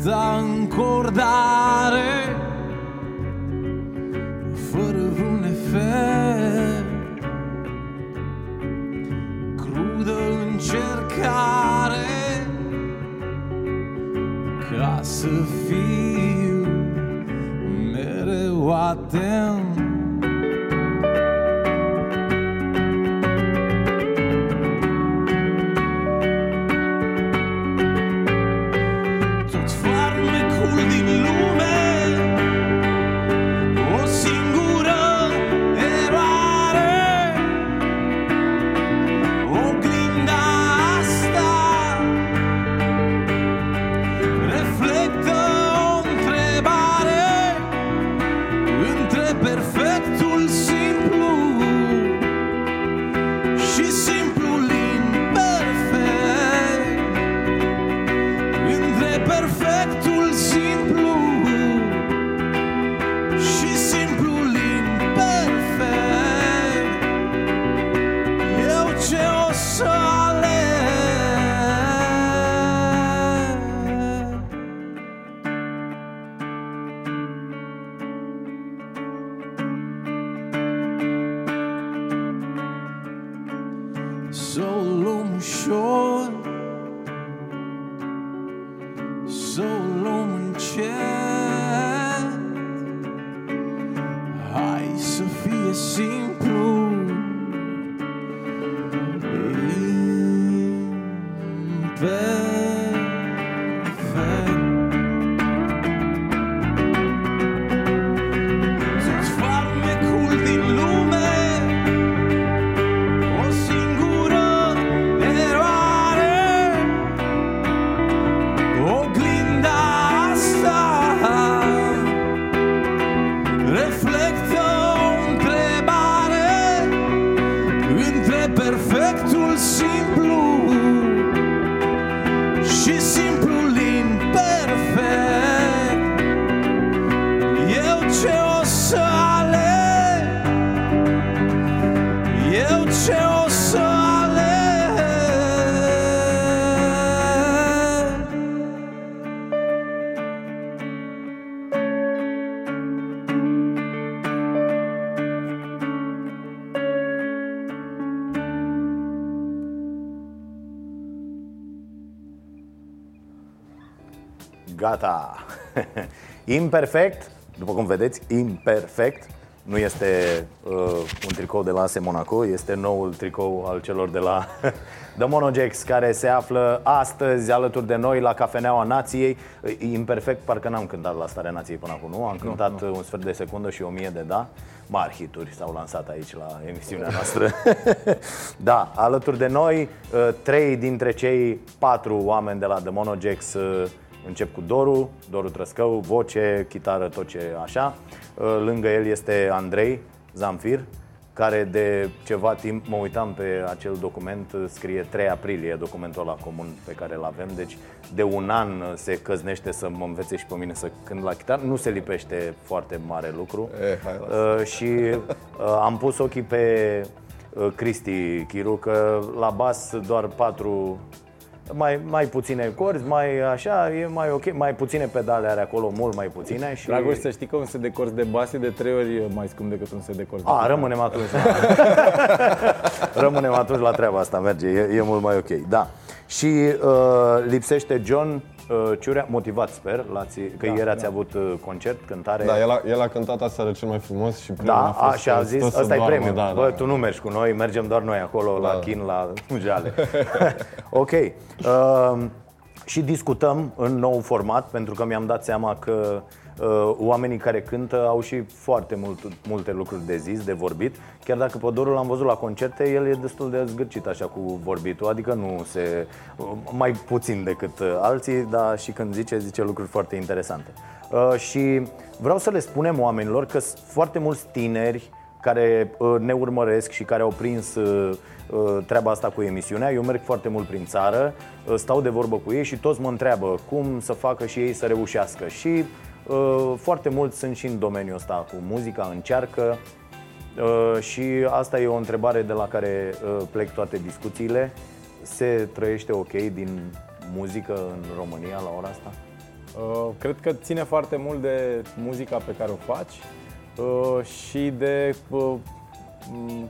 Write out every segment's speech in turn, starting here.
Atâta încordare Fără vreun efect. Crudă încercare Ca să fiu mereu atent Gata! Imperfect, după cum vedeți, imperfect. Nu este uh, un tricou de la AS Monaco, este noul tricou al celor de la The Monogex, care se află astăzi alături de noi la Cafeneaua Nației. Imperfect, parcă n-am cântat la Starea Nației până acum, nu? Am cântat nu. un sfert de secundă și o mie de da. Mari hituri s-au lansat aici la emisiunea noastră. da, alături de noi, uh, trei dintre cei patru oameni de la The Monogex uh, Încep cu Doru, Doru Trăscău, voce, chitară, tot ce așa. Uh, Lângă el este Andrei Zamfir, care de ceva timp mă uitam pe acel document, uh, scrie 3 aprilie documentul ăla comun pe care îl avem, deci de un an uh, se căznește să mă învețe și pe mine să cânt la chitară, nu se lipește foarte mare lucru. Eh, hai, lasă. Uh, și uh, am pus ochii pe uh, Cristi Chiru, că la bas doar patru mai, mai puține corzi, mai așa, e mai ok, mai puține pedale are acolo, mult mai puține și... Dragoș, să știi că un set de corzi de bas e de trei ori mai scump decât un set de corzi de A, chitară. rămânem atunci la... rămânem atunci la treaba asta, merge, e, e mult mai ok, da. Și uh, lipsește John uh, Ciurea, motivat sper, l-ați, că da, ieri ați da. avut uh, concert, cântare Da, el a, el a cântat aseară cel mai frumos și primul a Da, fost așa a că zis, stă să ăsta e doarmă, premiu. Da, Bă, da, tu nu mergi cu noi, mergem doar noi acolo la Da. chin, la jale. ok. Uh, și discutăm în nou format, pentru că mi-am dat seama că uh, oamenii care cântă au și foarte mult, multe lucruri de zis, de vorbit. Chiar dacă pe Doru l-am văzut la concerte, el e destul de zgârcit așa cu vorbitul, adică nu se... mai puțin decât uh, alții, dar și când zice, zice lucruri foarte interesante. Uh, și vreau să le spunem oamenilor că sunt foarte mulți tineri care uh, ne urmăresc și care au prins uh, uh, treaba asta cu emisiunea. Eu merg foarte mult prin țară, uh, stau de vorbă cu ei și toți mă întreabă cum să facă și ei să reușească. Și uh, foarte mulți sunt și în domeniul ăsta cu muzica, încearcă. Uh, și asta e o întrebare de la care uh, plec toate discuțiile. Se trăiește ok din muzică în România la ora asta? Uh, cred că ține foarte mult de muzica pe care o faci uh, și de uh, m,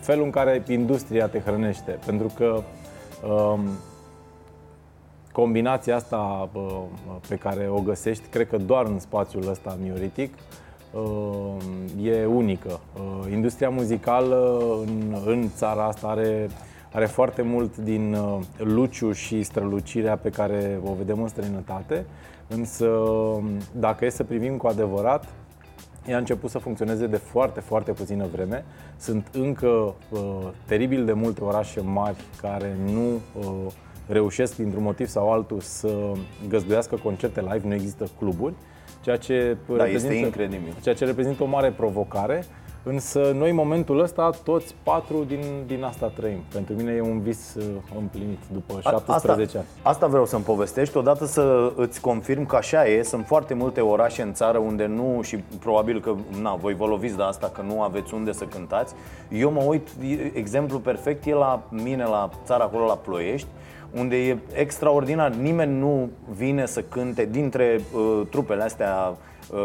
felul în care industria te hrănește. Pentru că um, combinația asta uh, pe care o găsești, cred că doar în spațiul ăsta mioritic, uh, e unică. Uh, Industria muzicală în, în țara asta are, are foarte mult din uh, luciu și strălucirea pe care o vedem în străinătate, însă dacă e să privim cu adevărat, ea a început să funcționeze de foarte, foarte puțină vreme. Sunt încă uh, teribil de multe orașe mari care nu uh, reușesc dintr-un motiv sau altul să găzduiască concerte live, nu există cluburi, ceea ce, Da, este incredibil. ceea ce reprezintă o mare provocare. Însă noi în momentul ăsta toți patru din, din asta trăim. Pentru mine e un vis uh, împlinit după 17 asta, ani. Asta vreau să-mi povestești. Odată să îți confirm că așa e. Sunt foarte multe orașe în țară unde nu, și probabil că, na, voi vă loviți de asta, că nu aveți unde să cântați. Eu mă uit, e- exemplu perfect e la mine, la țara acolo, la Ploiești, unde e extraordinar. Nimeni nu vine să cânte dintre uh, trupele astea uh,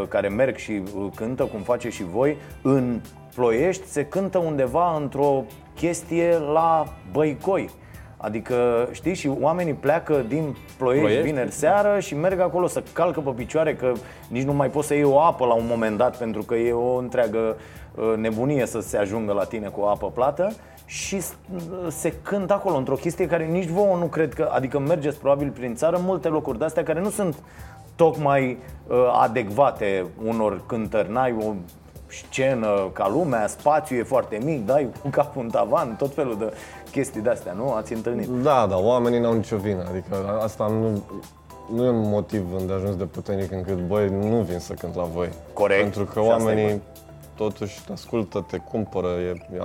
care merg și uh, cântă, cum face și voi, în Ploiești se cântă undeva într-o chestie la Băicoi. Adică, știi, și oamenii pleacă din Ploiești, Ploiești? vineri seară și merg acolo să calcă pe picioare că nici nu mai poți să iei o apă la un moment dat pentru că e o întreagă uh, nebunie să se ajungă la tine cu o apă plată și s- se cântă acolo într-o chestie care nici vouă nu cred că, adică mergeți probabil prin țară în multe locuri de astea care nu sunt tocmai uh, adecvate unor cântări. N-ai o scenă ca lumea, spațiul e foarte mic, dai cu capul în tavan, tot felul de chestii de astea, nu? Ați întâlnit? Da, da, oamenii n-au nicio vină. Adică asta nu, nu e un motiv îndeajuns de puternic încât, băi, nu vin să cânt la voi. Corect. Pentru că Și asta e oamenii totuși te ascultă, te cumpără, e, e,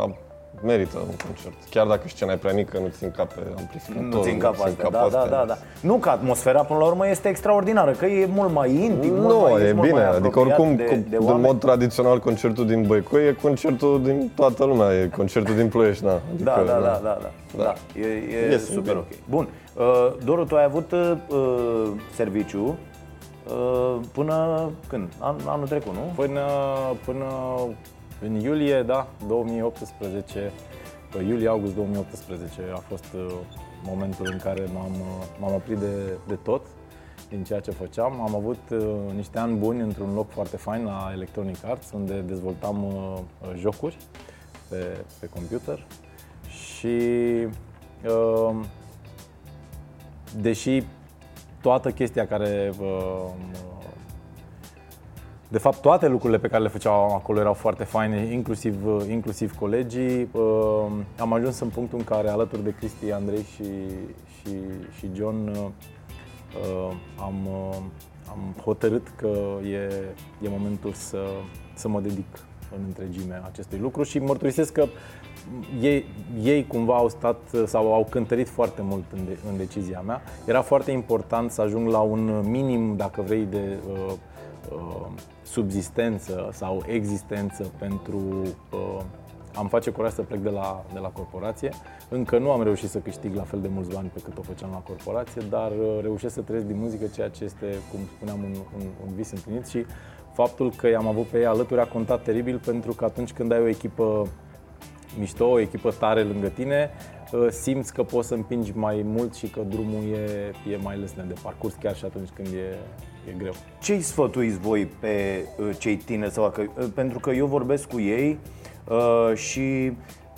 merită un concert. Chiar dacă scena e prea mică, nu țin cap pe amplificator. Nu țin cap astea, da, da, astea. da, da. Nu că atmosfera până la urmă este extraordinară, că e mult mai intim, mult Nu, mai, e ești mult bine, mai adică apropiat oricum, de, cu- de în oameni. mod tradițional, concertul din Băicoi e concertul din toată lumea, e concertul din Ploiești, na. Adică, Da, da, na. da, da, da, da. Da. E, e E super bine. ok. Bun. Uh, Doru, tu ai avut uh, serviciu uh, până când? An, anul trecut, nu? Până, până în iulie, da, 2018, pe iulie-august 2018 a fost uh, momentul în care m-am, uh, m-am oprit de, de tot din ceea ce făceam. Am avut uh, niște ani buni într-un loc foarte fain la Electronic Arts, unde dezvoltam uh, uh, jocuri pe, pe computer și uh, deși toată chestia care uh, de fapt, toate lucrurile pe care le făceau acolo erau foarte faine, inclusiv, inclusiv colegii. Uh, Am ajuns în punctul în care, alături de Cristi, Andrei și, și, și John, uh, uh, am, uh, am hotărât că e, e momentul să, să mă dedic în întregime acestui lucru și mărturisesc că ei, ei cumva au stat sau au cântărit foarte mult în, de, în decizia mea. Era foarte important să ajung la un minim, dacă vrei, de uh, uh, subzistență sau existență pentru uh, am face curaj să plec de la, de la corporație. Încă nu am reușit să câștig la fel de mulți bani pe cât o făceam la corporație, dar uh, reușesc să trăiesc din muzică, ceea ce este, cum spuneam, un, un, un vis împlinit și faptul că i-am avut pe ei alături a contat teribil pentru că atunci când ai o echipă mișto, o echipă tare lângă tine, uh, simți că poți să împingi mai mult și că drumul e, e mai lesne de parcurs chiar și atunci când e, e greu. Ce-i sfătuiți voi pe uh, cei tineri să facă? Uh, Pentru că eu vorbesc cu ei uh, și,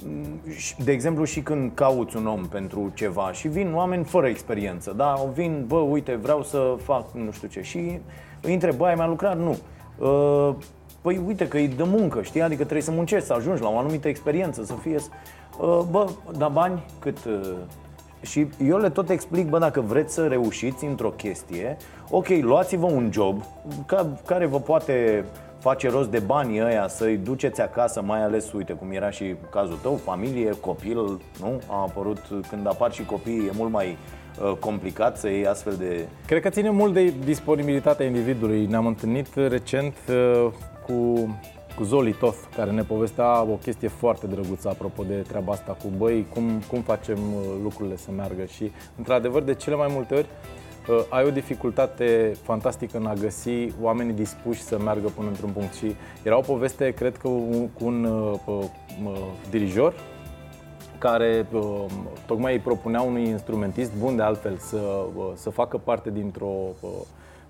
mm, și, de exemplu, și când cauți un om pentru ceva și vin oameni fără experiență, da? Vin, bă, uite, vreau să fac nu știu ce și îi întreb, bă, ai mai lucrat? Nu. Uh, Păi uite că e de muncă, știi? Adică trebuie să muncești, să ajungi la o anumită experiență, să fie... Uh, Bă, da bani? Cât... uh, și eu le tot explic, bă, dacă vreți să reușiți într-o chestie, ok, luați-vă un job ca, care vă poate face rost de banii ăia, să-i duceți acasă, mai ales, uite, cum era și cazul tău, familie, copil, nu? A apărut, când apar și copii, e mult mai uh, complicat să iei astfel de... Cred că ține mult de disponibilitatea individului. Ne-am întâlnit recent uh, cu, cu Zoli Toth, care ne povestea o chestie foarte drăguță apropo de treaba asta cu băi, cum, cum facem uh, lucrurile să meargă și, într-adevăr, de cele mai multe ori, uh, ai o dificultate fantastică în a găsi oamenii dispuși să meargă până într-un punct. Și era o poveste, cred că, un- cu un uh, uh, uh, dirijor care uh, tocmai îi propunea unui instrumentist bun de altfel să, uh, să facă parte dintr-o, uh,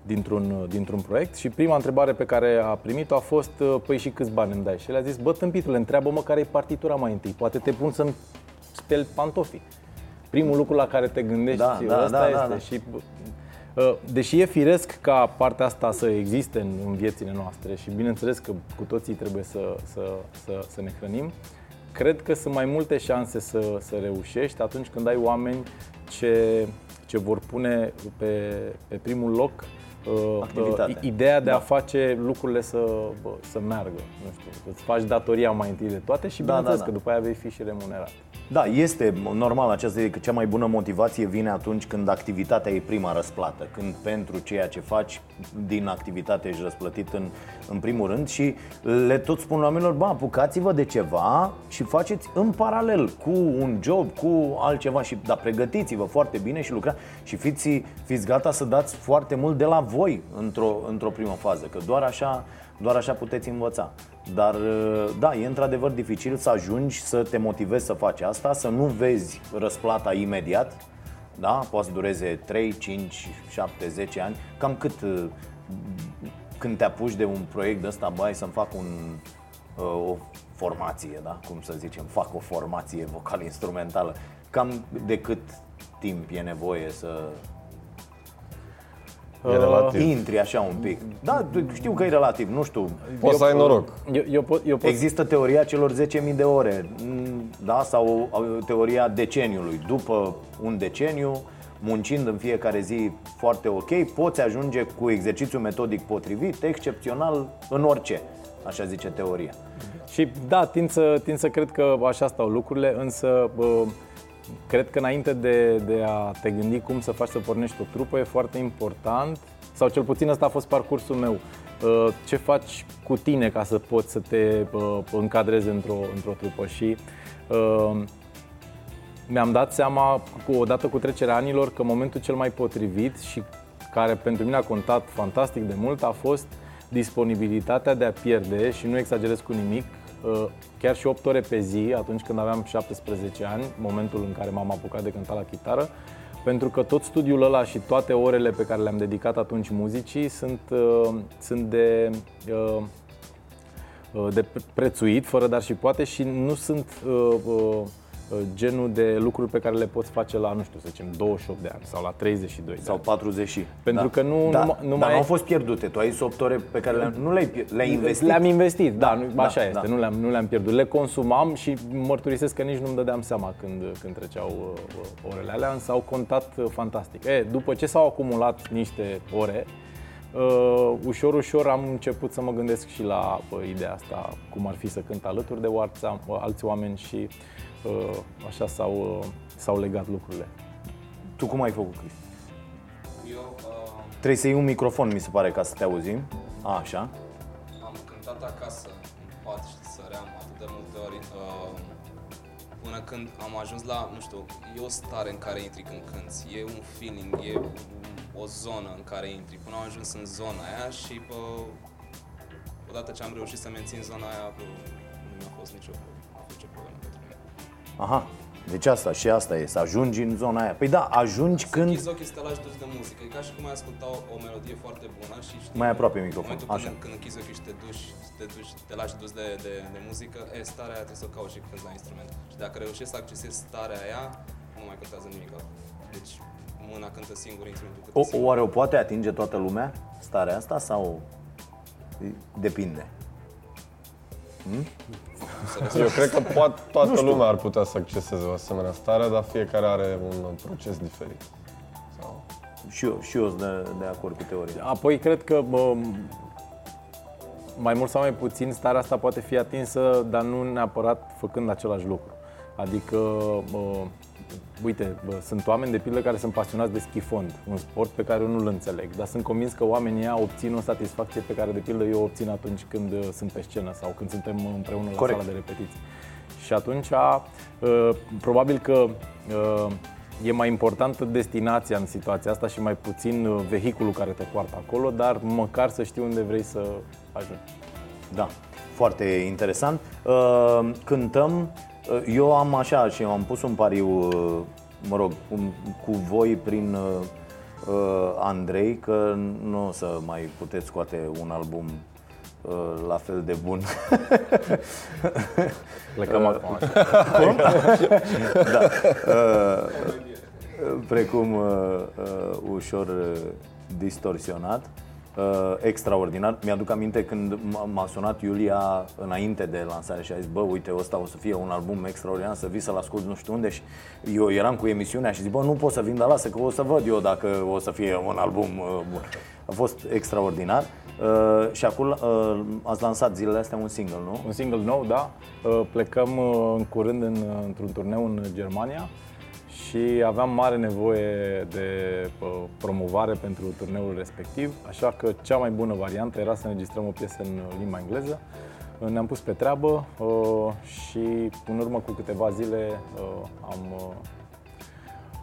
dintr-un, uh, dintr-un proiect și prima întrebare pe care a primit-o a fost uh, păi și câți bani îmi dai? Și el a zis, bă tâmpitule, întreabă-mă care e partitura mai întâi, poate te pun să-mi speli pantofii. Primul lucru la care te gândești Da, da, ăsta da, este da, da. și uh, Deși e firesc ca partea asta să existe în, în viețile noastre și bineînțeles că cu toții trebuie să, să, să, să ne hrănim, cred că sunt mai multe șanse să, să reușești atunci când ai oameni ce, ce vor pune pe, pe primul loc uh, Activitatea. uh, ideea de Da. a face lucrurile să, bă, să meargă. Nu știu, îți faci datoria mai întâi de toate și Da, bineînțeles da, da. că după aia vei fi și remunerat. Da, este normal aceasta e că cea mai bună motivație vine atunci când activitatea e prima răsplată, când pentru ceea ce faci din activitate ești răsplătit în, în primul rând și le tot spun oamenilor, bă, apucați-vă de ceva și faceți în paralel cu un job, cu altceva și da, pregătiți-vă foarte bine și lucrați și fiți, fiți gata să dați foarte mult de la voi într-o, într-o primă fază, că doar așa, doar așa puteți învăța. Dar da, e într-adevăr dificil să ajungi să te motivezi să faci asta, să nu vezi răsplata imediat, da? Poate să dureze 3, 5, 7, 10 ani, cam cât uh, când te apuci de un proiect de ăsta, bai să-mi fac un, uh, o formație, da? Cum să zicem, fac o formație vocal-instrumentală, cam de cât timp e nevoie să E relativ. intri așa un pic. Da, știu că e relativ, nu știu. Poți să ai noroc. Eu, eu, pot, eu pot Există teoria celor 10.000 de ore, mm, da? sau uh, teoria deceniului. După un deceniu, muncind în fiecare zi foarte ok, poți ajunge cu exercițiul metodic potrivit, excepțional, în orice, așa zice teoria. Și da, tind să, tind să cred că așa stau lucrurile, însă bă, cred că înainte de, de a te gândi cum să faci să pornești o trupă, e foarte important, sau cel puțin ăsta a fost parcursul meu, uh, ce faci cu tine ca să poți să te uh, încadrezi într-o, într-o trupă. Și uh, mi-am dat seama cu odată cu trecerea anilor că momentul cel mai potrivit și care pentru mine a contat fantastic de mult a fost disponibilitatea de a pierde și nu exagerez cu nimic uh, chiar și 8 ore pe zi atunci când aveam 17 ani, momentul în care m-am apucat de cântat la chitară pentru că tot studiul ăla și toate orele pe care le-am dedicat atunci muzicii sunt, uh, sunt de uh, uh, de pre- prețuit, fără dar și poate și nu sunt uh, uh, uh, genul de lucruri pe care le poți face la, nu știu, să zicem, 28 de ani sau la 32 de Sau ani. 40 și. Pentru da. că nu- da, nu mai- nu dar mai nu e- au fost pierdute. Tu ai zis 8 ore pe care le nu le-ai, pier- le-ai investit. Le-am investit, da, nu, da, așa este, da. nu, le-am, nu le-am pierdut. Le consumam și mărturisesc că nici nu-mi dădeam seama când, când treceau uh, uh, orele alea, însă au contat uh, fantastic. E, după ce s-au acumulat niște ore, uh, ușor, ușor am început să mă gândesc și la uh, ideea asta, cum ar fi să cânt alături de alți, alți oameni și uh, așa s-au, uh, s-au legat lucrurile. Tu cum ai făcut, Cristi? Eu uh, Trebuie să iei un microfon, mi se pare, ca să te auzim. A, așa. am cântat acasă, în pat și săream atât de multe ori, uh, până când am ajuns la, nu știu, e o stare în care intri când cânti, e un feeling, e o zonă în care intri, până am ajuns în zona aia și bă, odată ce am reușit să mențin zona aia, bă, nu mi-a fost nicio, a Aha. Deci asta și asta e, să ajungi în zona aia. Păi da, ajungi când... Închizi ochii să te lași dus de muzică. E ca și cum ai asculta o, o melodie foarte bună și știi Mai că aproape în microfon, momentul așa. Când, când închizi ochii și te duci, te, duci, te lași dus de, de, de muzică, e, starea aia trebuie să o cauți și când la instrument. Și dacă reușești să accesezi starea aia, nu mai contează nimic altceva. Deci mâna cântă singur, instrumentul cântă O, singur. oare o poate atinge toată lumea, starea asta, sau depinde? Eu cred că poate, toată lumea ar putea să acceseze o asemenea stare, dar fiecare are un proces diferit. Sau... Și eu, și eu sunt de, de acord cu teoria. Apoi cred că bă, mai mult sau mai puțin starea asta poate fi atinsă, dar nu neapărat făcând același lucru. Adică, uh, uite, bă, sunt oameni de pildă care sunt pasionați de ski fond, un sport pe care eu nu-l înțeleg, dar sunt convins că oamenii ăia obțin o satisfacție pe care de pildă eu o obțin atunci când uh, sunt pe scenă sau când suntem împreună la Corect. sala de repetiții. Și atunci, uh, probabil că uh, e mai importantă destinația în situația asta și mai puțin uh, vehiculul care te poartă acolo, dar măcar să știi unde vrei să ajungi. Da, foarte interesant. Uh, Cântăm, uh, eu am așa și am pus un pariu, uh, mă rog, un- cu voi prin uh, uh, Andrei, că nu o să mai puteți scoate un album uh, la fel de bun. Plecăm acum. precum uh, uh, ușor uh, distorsionat. Uh, extraordinar. Mi-aduc aminte când m- m-a sunat Iulia înainte de lansare și a zis Bă, uite, ăsta o să fie un album extraordinar, să vii să-l ascult nu știu unde Și eu eram cu emisiunea și zic, bă, nu pot să vin, dar lasă că o să văd eu dacă o să fie un album uh, bun A fost extraordinar uh, Și acum uh, ați lansat zilele astea un single, nu? Un single nou, da. Uh, Plecăm uh, în curând în, într-un turneu în Germania și aveam mare nevoie de uh, promovare pentru turneul respectiv, așa că cea mai bună variantă era să înregistrăm o piesă în limba engleză. Uh, Ne-am pus pe treabă uh, și în urmă cu câteva zile uh, am, uh,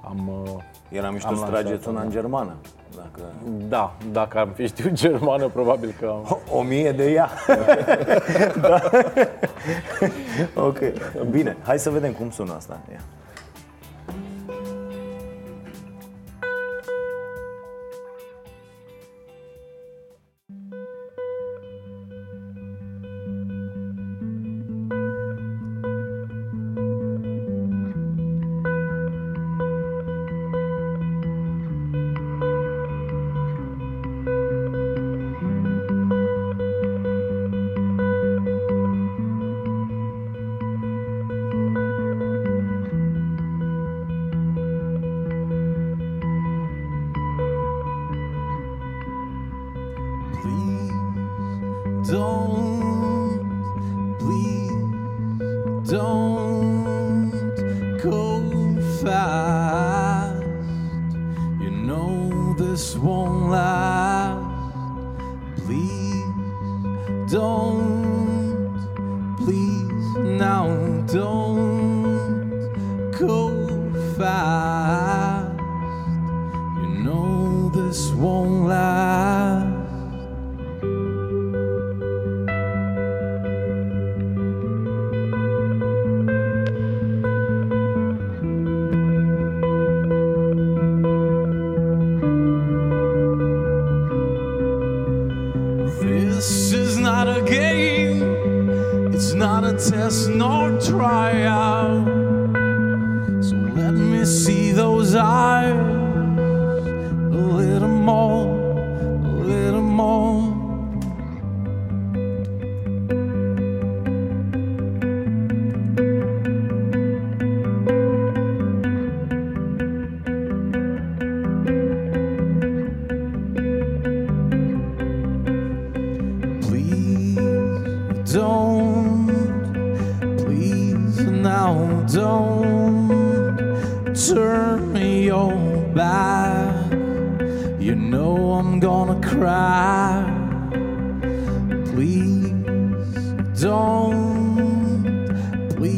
am uh, Era mișto Am să lansat, trageți una da. în germană dacă... da, dacă am fi știut germană, probabil că am... O mie de ea. da. ok. Bine, hai să vedem cum sună asta. Ia.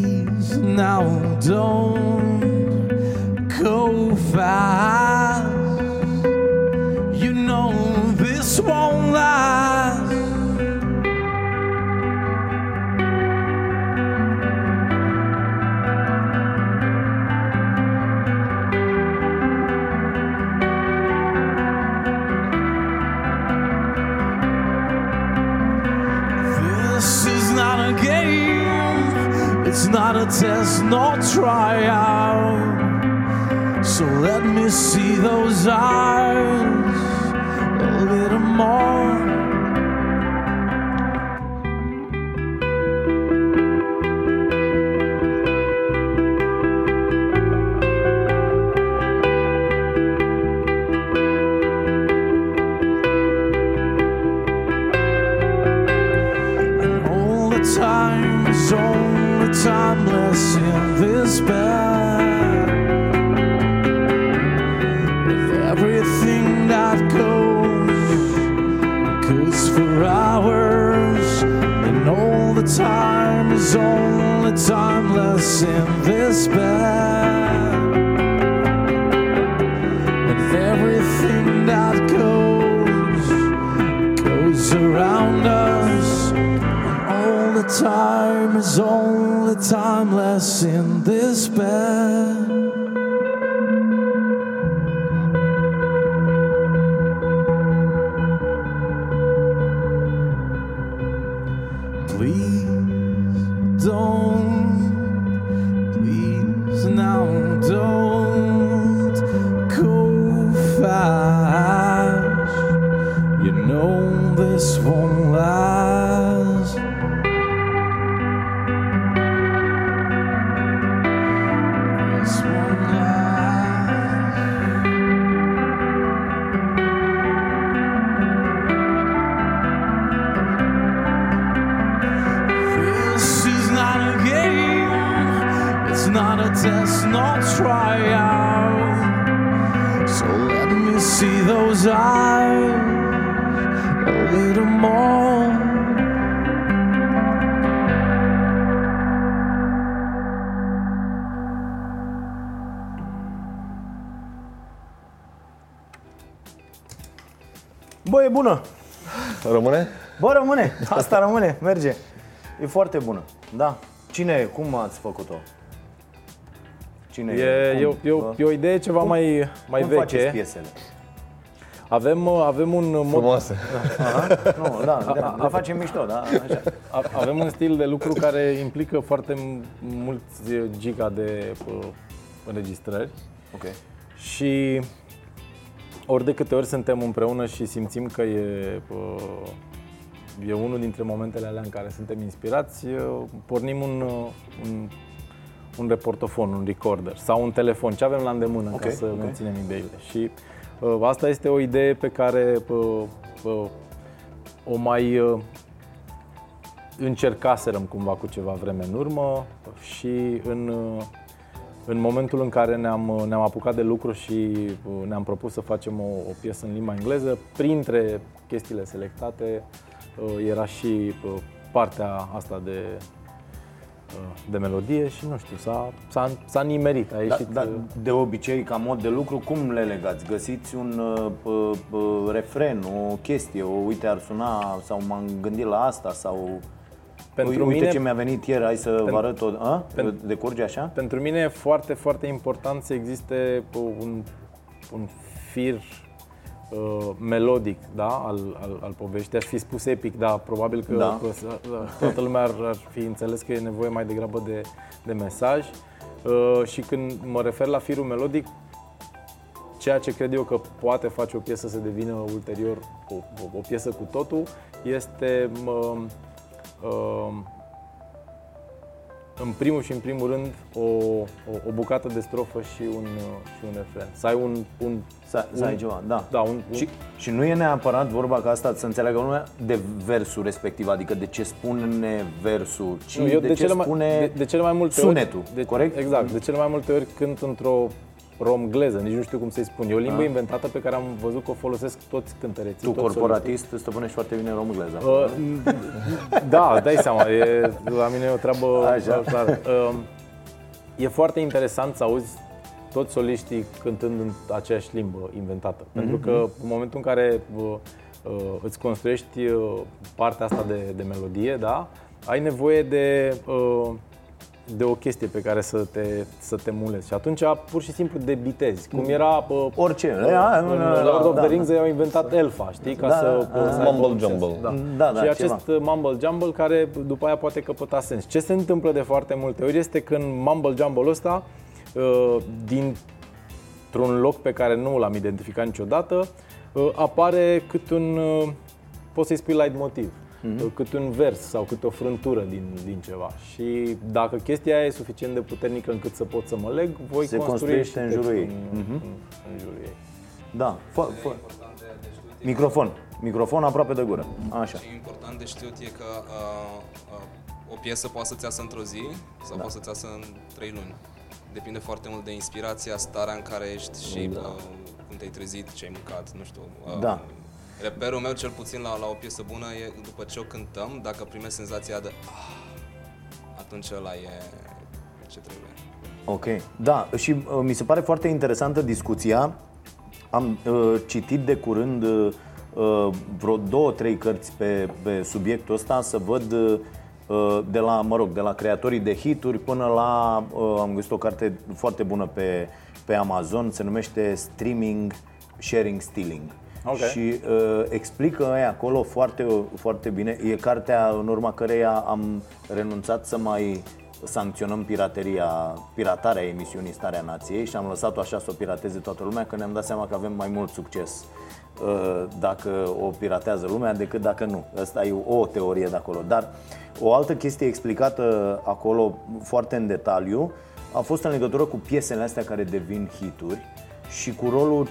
Please now don't go fast. It's not a test nor tryout. So let me see those eyes a little more. This bed. With everything that goes, goes for hours, and all the time is only timeless in this bed. And everything that goes, goes around us. All the time time is only timeless time less in this bed. Bă, e bună! Rămâne? Bă, rămâne! Asta rămâne, merge. E foarte bună. Da. Cine, cum ați făcut-o? Cine E, cum, e, o- e, o- bă? e o idee ceva mai, mai cum veche. faceți piesele? Avem, uh, avem un mod, Frumoase. Aha. Nu, da, da, le facem mișto, da, așa. a- avem un stil de lucru care implică foarte m- mulți uh, giga de uh, înregistrări Ok. și ori de câte ori suntem împreună și simțim că e, uh, e unul dintre momentele alea în care suntem inspirați, uh, pornim un, uh, un, un reportofon, un recorder sau un telefon, ce avem la îndemână Ok, ca să ok. menținem ideile. Și uh, asta este o idee pe care uh, uh, o mai uh, încercaserăm cumva cu ceva vreme în urmă și în, uh, în momentul în care ne-am, uh, ne-am apucat de lucru și uh, ne-am propus să facem o, o piesă în limba engleză, printre chestiile selectate uh, era și uh, partea asta de, uh, de melodie și nu știu, s-a, s-a, s-a nimerit, a Da, ieșit... da, uh, de obicei, ca mod de lucru, cum le legați? Găsiți un uh, uh, uh, refren, o chestie, o uite ar suna sau m-am gândit la asta sau Pentru uite mine- ce mi-a venit ieri, hai să vă arăt tot. A? Pen- Decurge așa? Pentru mine e foarte, foarte important să existe un, un fir uh, melodic da? al, al, al poveștii. Aș fi spus epic, dar probabil că, Da. că să- da, toată lumea ar, ar fi înțeles că e nevoie mai degrabă de, de mesaj. Uh, și când mă refer la firul melodic, ceea ce cred eu că poate face o piesă să devină ulterior o, o, o piesă cu totul este mă, uh, în primul și în primul rând o, o, o bucată de strofă și un, uh, și un refren. Să ai un, un Să, să un- ai ceva, da. Da, un, un, Și, și nu e neapărat vorba ca asta să înțeleagă lumea de versul respectiv, adică de ce spune versul, ci Nu, eu de, ce cele mai, spune de, de cele mai multe sunetul, ori, de, corect? Exact. De cele mai multe ori cânt într-o romgleză, nici nu știu cum să-i spun. E o limbă Ah. inventată pe care am văzut că o folosesc toți cântăreții. Tu, toți corporatist, stăpânești foarte bine romgleza. Uh, da, dai seama, e, la mine e o treabă Așa. clar. Uh, e foarte interesant să auzi toți soliștii cântând în aceeași limbă inventată. Pentru că în momentul în care uh, uh, îți construiești uh, partea asta de, de melodie, da, ai nevoie de, uh, de o chestie pe care să te, să te mulezi. Și atunci pur și simplu debitezi. Cum era uh, Orice. în Da, în da, Lord of da, the Rings au inventat elfa, știi? Ca Da, să, da, să da. aibă un Mumble sens. jumble. Da. Da, da, și ceva. acest uh, mumble jumble care după aia poate căpăta sens. Ce se întâmplă de foarte multe ori este când mumble jumble ăsta uh, dintr-un loc pe care nu l-am identificat niciodată uh, apare cât un uh, poți să-i spui light motiv. Mhm. Cât un vers sau cât o frântură din, din ceva. Și dacă chestia aia e suficient de puternică încât să pot să mă leg, voi Se construi construiește și în jurul textul ei. În, Mhm. în, în jurul ei. Da. Fă, fă. important de, de știut e Microfon. Microfon aproape de gură. Așa. Ce e important de știut e că uh, uh, o piesă poate să-ți iasă într-o zi sau da. poate să-ți iasă în trei luni. Depinde foarte mult de inspirația, starea în care ești și Da. uh, cum te-ai trezit, ce ai mâncat, nu știu. Uh, Da. Reperul meu, cel puțin la, la o piesă bună, e după ce o cântăm, dacă primesc senzația de ah, atunci ăla e ce trebuie. Ok, da, și uh, mi se pare foarte interesantă discuția. Am uh, citit de curând uh, uh, vreo două, trei cărți pe, pe subiectul ăsta să văd uh, de la, mă rog, de la creatorii de hituri până la, uh, am găsit o carte foarte bună pe, pe Amazon, se numește Streaming Sharing Stealing. Ok. Și uh, explică aia acolo foarte, foarte bine. E cartea în urma căreia am renunțat să mai sancționăm pirateria, piratarea emisiunii Starea Nației și am lăsat-o așa să o pirateze toată lumea, că ne-am dat seama că avem mai mult succes uh, dacă o piratează lumea decât dacă nu. Asta e o teorie de acolo. Dar o altă chestie explicată acolo foarte în detaliu a fost în legătură cu piesele astea care devin hituri și cu rolul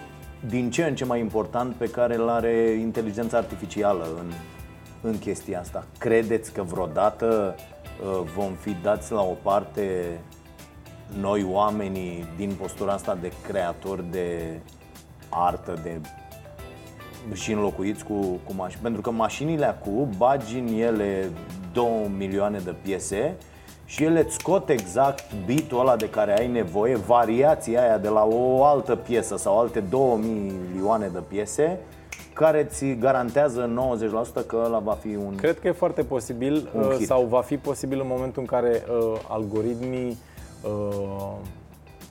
din ce în ce mai important pe care îl are inteligența artificială în, în chestia asta. Credeți că vreodată uh, vom fi dați la o parte noi oamenii din postura asta de creatori de artă, de și înlocuiți cu, cu mașini. Pentru că mașinile acum bagi în ele 2 milioane de piese și ele îți scot exact beat-ul ăla de care ai nevoie, variația aia de la o altă piesă sau alte 2 milioane de piese care ți garantează 90% că ăla va fi un... Cred că e foarte posibil Un uh, hit. sau va fi posibil în momentul în care uh, algoritmii uh,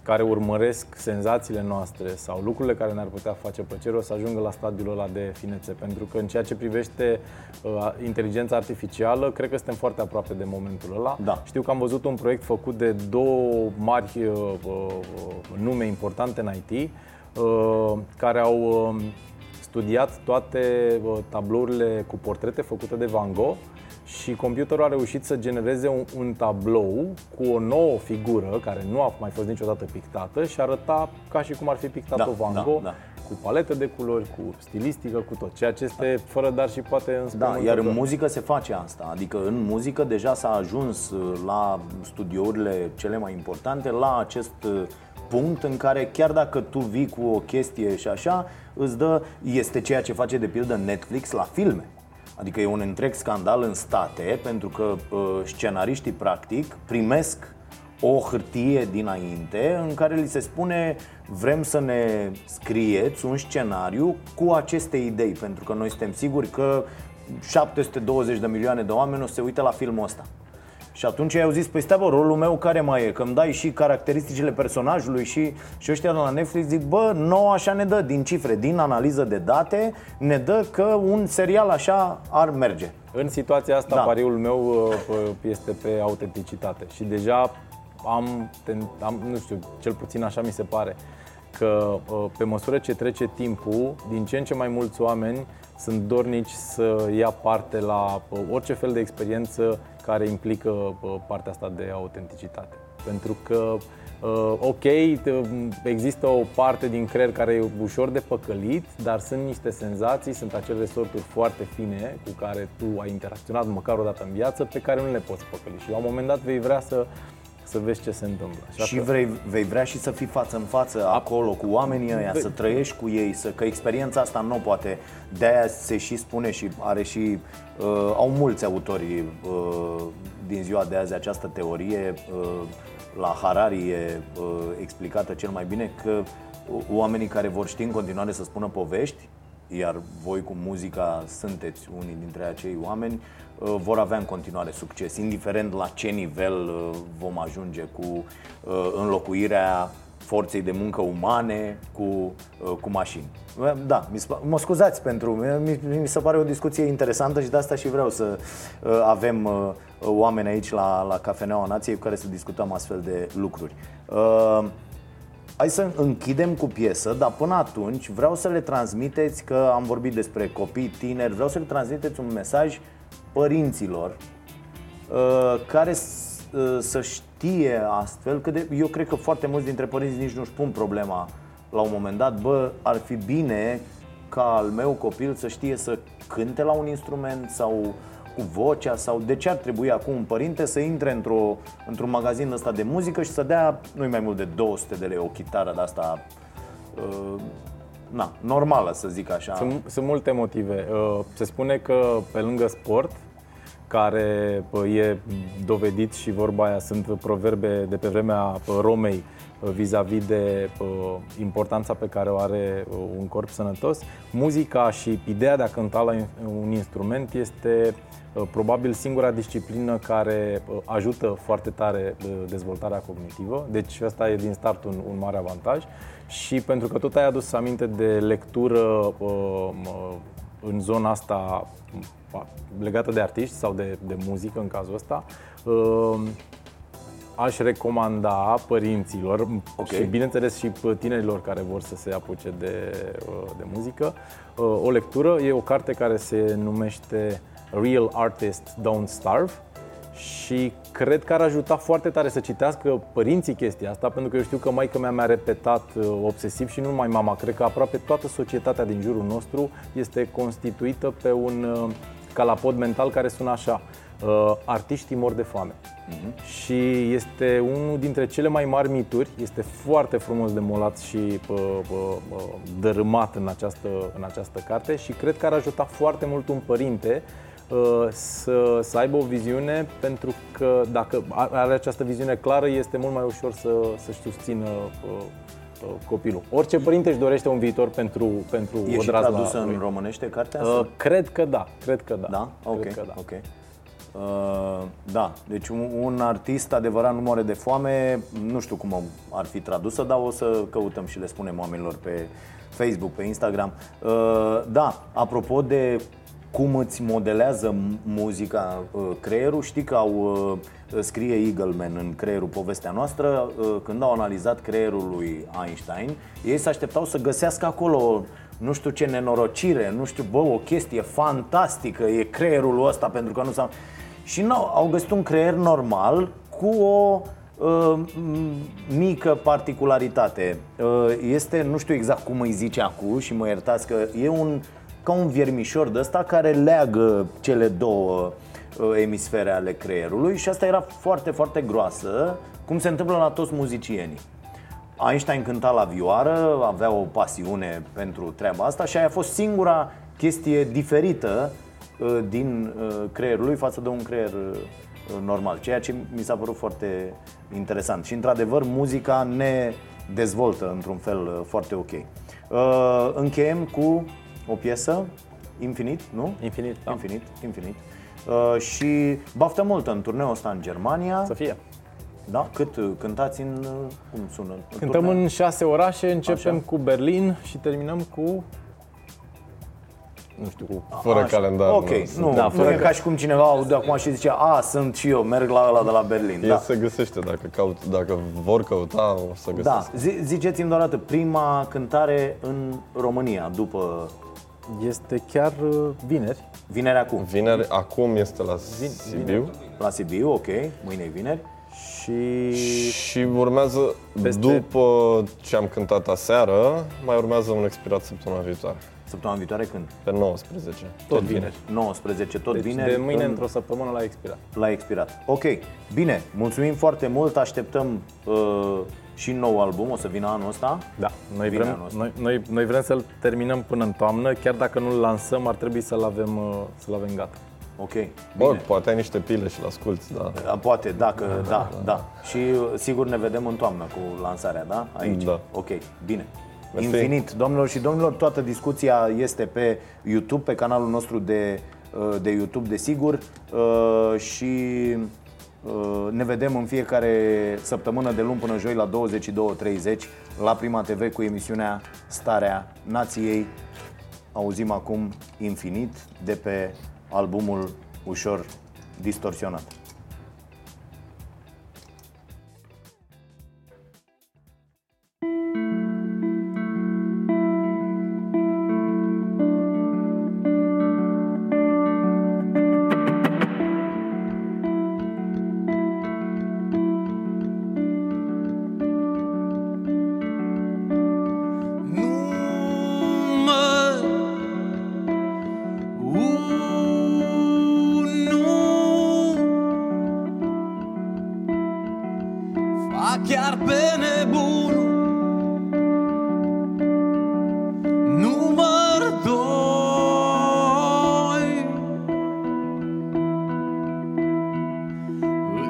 care urmăresc senzațiile noastre sau lucrurile care ne-ar putea face plăcere o să ajungă la stadiul ăla de finețe. Pentru că în ceea ce privește uh, inteligența artificială, cred că suntem foarte aproape de momentul ăla. Da. Știu că am văzut un proiect făcut de două mari uh, uh, nume importante în IT uh, care au uh, studiat toate uh, tablourile cu portrete făcute de Van Gogh și computerul a reușit să genereze un, un tablou cu o nouă figură care nu a mai fost niciodată pictată și arăta ca și cum ar fi pictat-o Da, Van da, Gogh, da. cu palete de culori, cu stilistică, cu tot. Ceea ce este fără dar și poate Da, înspăimântător. iar în muzică se face asta. Adică în muzică deja s-a ajuns uh, la studiourile cele mai importante, la acest uh, punct în care chiar dacă tu vii cu o chestie și așa, îți dă, este ceea ce face de pildă Netflix la filme. Adică e un întreg scandal în state pentru că uh, scenariștii practic primesc o hârtie dinainte în care li se spune vrem să ne scrieți un scenariu cu aceste idei pentru că noi suntem siguri că 720 de milioane de oameni o să se uite la filmul ăsta. Și atunci i-au zis, păi stai bă, rolul meu care mai e? Că îmi dai și caracteristicile personajului și, și ăștia de la Netflix zic, bă, nouă așa ne dă din cifre, din analiză de date, ne dă că un serial așa ar merge. În situația asta, Da. da. pariul meu uh, p- este pe autenticitate și deja am, ten- am, nu știu, cel puțin așa mi se pare, că uh, pe măsură ce trece timpul, din ce în ce mai mulți oameni sunt dornici să ia parte la uh, orice fel de experiență care implică uh, partea asta de autenticitate. Pentru că Uh, ok, t- există o parte din creier care e ușor de păcălit, dar sunt niște senzații, sunt acele resorturi foarte fine cu care tu ai interacționat măcar o dată în viață, pe care nu le poți păcăli. Și la un moment dat vei vrea să, să vezi ce se întâmplă. Și dacă- vrei, vei vrea și să fii față în față acolo cu oamenii ăia, să trăiești cu ei, să, că experiența asta nu poate. De-aia se și spune și are și, uh, au mulți autori uh, din ziua de azi această teorie, uh, la Harari e uh, explicată cel mai bine că oamenii care vor ști în continuare să spună povești, iar voi cu muzica sunteți unii dintre acei oameni, uh, vor avea în continuare succes, indiferent la ce nivel uh, vom ajunge cu uh, înlocuirea forței de muncă umane cu, uh, cu mașini. Da, mi se pa- mă scuzați pentru, mi, mi se pare o discuție interesantă și de asta și vreau să uh, avem uh, oameni aici la, la Cafeneaua Nației cu care să discutăm astfel de lucruri. Uh, Hai să închidem cu piesă, dar până atunci vreau să le transmiteți că am vorbit despre copii, tineri, vreau să le transmiteți un mesaj părinților uh, care s- uh, să știe astfel că de, eu cred că foarte mulți dintre părinți nici nu-și pun problema la un moment dat, bă, ar fi bine ca al meu copil să știe să cânte la un instrument sau cu vocea sau de ce ar trebui acum un părinte să intre într-o, într-un magazin ăsta de muzică și să dea nu mai mult de 200 de lei o chitară de asta uh, na, normală să zic așa. Sunt, sunt multe motive. Uh, Se spune că pe lângă sport, care bă, e dovedit și vorba aia sunt proverbe de pe vremea bă, Romei bă, vis-a-vis de bă, importanța pe care o are bă, un corp sănătos, muzica și ideea de a cânta la in- un instrument este bă, probabil singura disciplină care bă, ajută foarte tare bă, dezvoltarea cognitivă, deci asta e din start un, un mare avantaj. Și pentru că tot ai adus aminte de lectură bă, mă, în zona asta m, legată de artiști sau de, de muzică în cazul ăsta, uh, aș recomanda părinților Ok. și bineînțeles și p- tinerilor care vor să se apuce de, uh, de muzică, uh, o lectură, e o carte care se numește Real Artists Don't Starve și cred că ar ajuta foarte tare să citească părinții chestia asta, pentru că eu știu că maica mea mi-a repetat uh, obsesiv și nu numai mama, cred că aproape toată societatea din jurul nostru este constituită pe un uh, calapod mental care sună așa. Uh, artiștii mor de foame. Și este unul dintre cele mai mari mituri, este foarte frumos demolat și pă, pă, pă, dărâmat în această, în această carte și cred că ar ajuta foarte mult un părinte uh, să, să aibă o viziune, pentru că dacă are această viziune clară, este mult mai ușor să, să-și susțină uh, uh, copilul. Orice părinte își dorește un viitor pentru, pentru E o și drazna tradusă lui. în românește cartea asta? Uh, cred că da, cred că da. Da? Ok. Cred că da. ok. Uh, da, deci un, un artist adevărat nu moare de foame, nu știu cum ar fi tradusă, dar o să căutăm și le spunem oamenilor pe Facebook, pe Instagram. Uh, da, apropo de cum îți modelează m- muzica uh, creierul, știi că au, uh, scrie Eagleman în creierul povestea noastră, uh, când au analizat creierul lui Einstein, ei se așteptau să găsească acolo nu știu ce nenorocire, nu știu, bă, o chestie fantastică e creierul ăsta pentru că nu s-a... Și nu, au găsit un creier normal cu o uh, m- mică particularitate. Uh, este, nu știu exact cum îi zice acum și mă iertați că e un, ca un viermișor de ăsta care leagă cele două uh, emisfere ale creierului și asta era foarte, foarte groasă, cum se întâmplă la toți muzicienii. Einstein cânta la vioară, avea o pasiune pentru treaba asta și aia a fost singura chestie diferită uh, din uh, creierul lui față de un creier uh, normal, ceea ce mi s-a părut foarte interesant. Și într-adevăr, muzica ne dezvoltă într-un fel uh, foarte ok. Uh, Încheiem cu o piesă, Infinit, nu? Infinit, da. Infinit, Infinit. Uh, și baftă multă în turneul ăsta în Germania. Să fie. Da? Cât uh, cântați în... uh, Cum sună? Cântăm turneu? în șase orașe, începem Așa. cu Berlin și terminăm cu... Nu știu, cu... Fără Așa. calendar. Ok, nu, Da, nu fără e ca și cum cineva aude acum și zice A, sunt și eu, merg la ăla de la Berlin El Da, se găsește, dacă, caut, dacă vor căuta, o să da. găsesc. Zi- ziceți-mi doar atât, prima cântare în România după Este chiar uh, vineri. vinerea acum Vineri, acum este la Sibiu La Sibiu, ok, mâine e vineri Și și urmează, Peste- după ce am cântat aseară, mai urmează un expirat săptămâna viitoare, Săptămâna viitoare când? pe 19. tot vineri. 19, tot Deci vineri de mâine în- într-o săptămână la expirat. la expirat. Ok, bine, mulțumim foarte mult, așteptăm uh, și nou album, o să vină anul ăsta. Da, noi Vine vrem, anul ăsta. noi, noi, noi vrem să-l terminăm până în toamnă, chiar dacă nu-l lansăm, ar trebui să-l avem, uh, să-l avem gata. Ok, Bă, bine. poate ai niște pile și la asculti, da. Da, Poate, dacă, da, da. Și uh, sigur ne vedem în toamnă cu lansarea, da? Aici. Da. Ok, bine. Mersi. Infinit, domnilor și domnilor, toată discuția este pe YouTube, pe canalul nostru de, uh, de YouTube, desigur. Uh, Și uh, ne vedem în fiecare săptămână de luni până joi la 22.30 la Prima TV cu emisiunea Starea Nației. Auzim acum Infinit de pe albumul ușor distorsionat.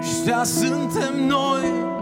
și suntem noi.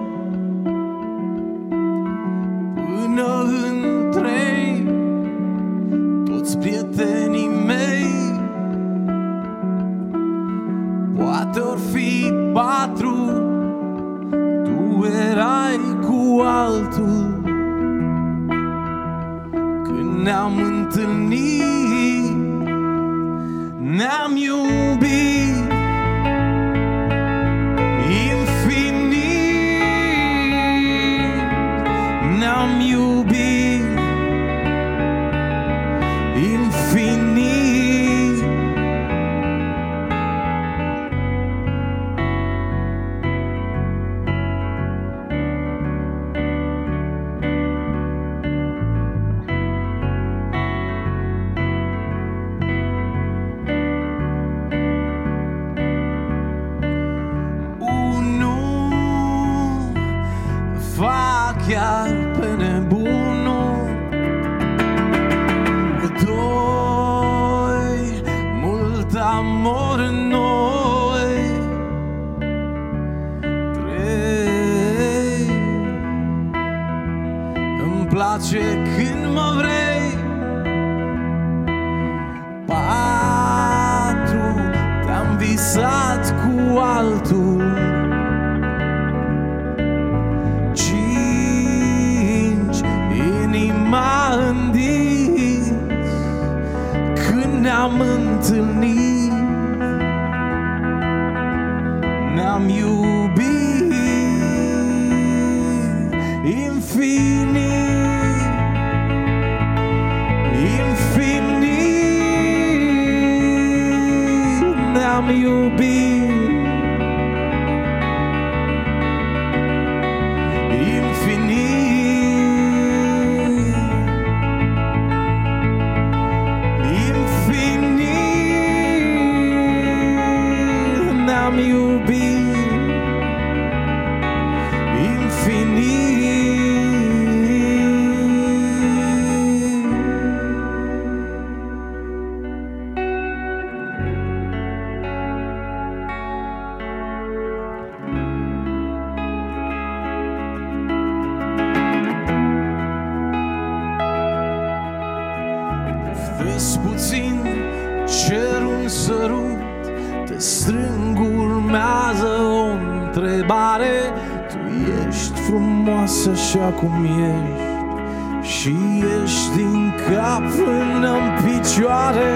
frumoasă și acum ești. Și ești din cap până în picioare.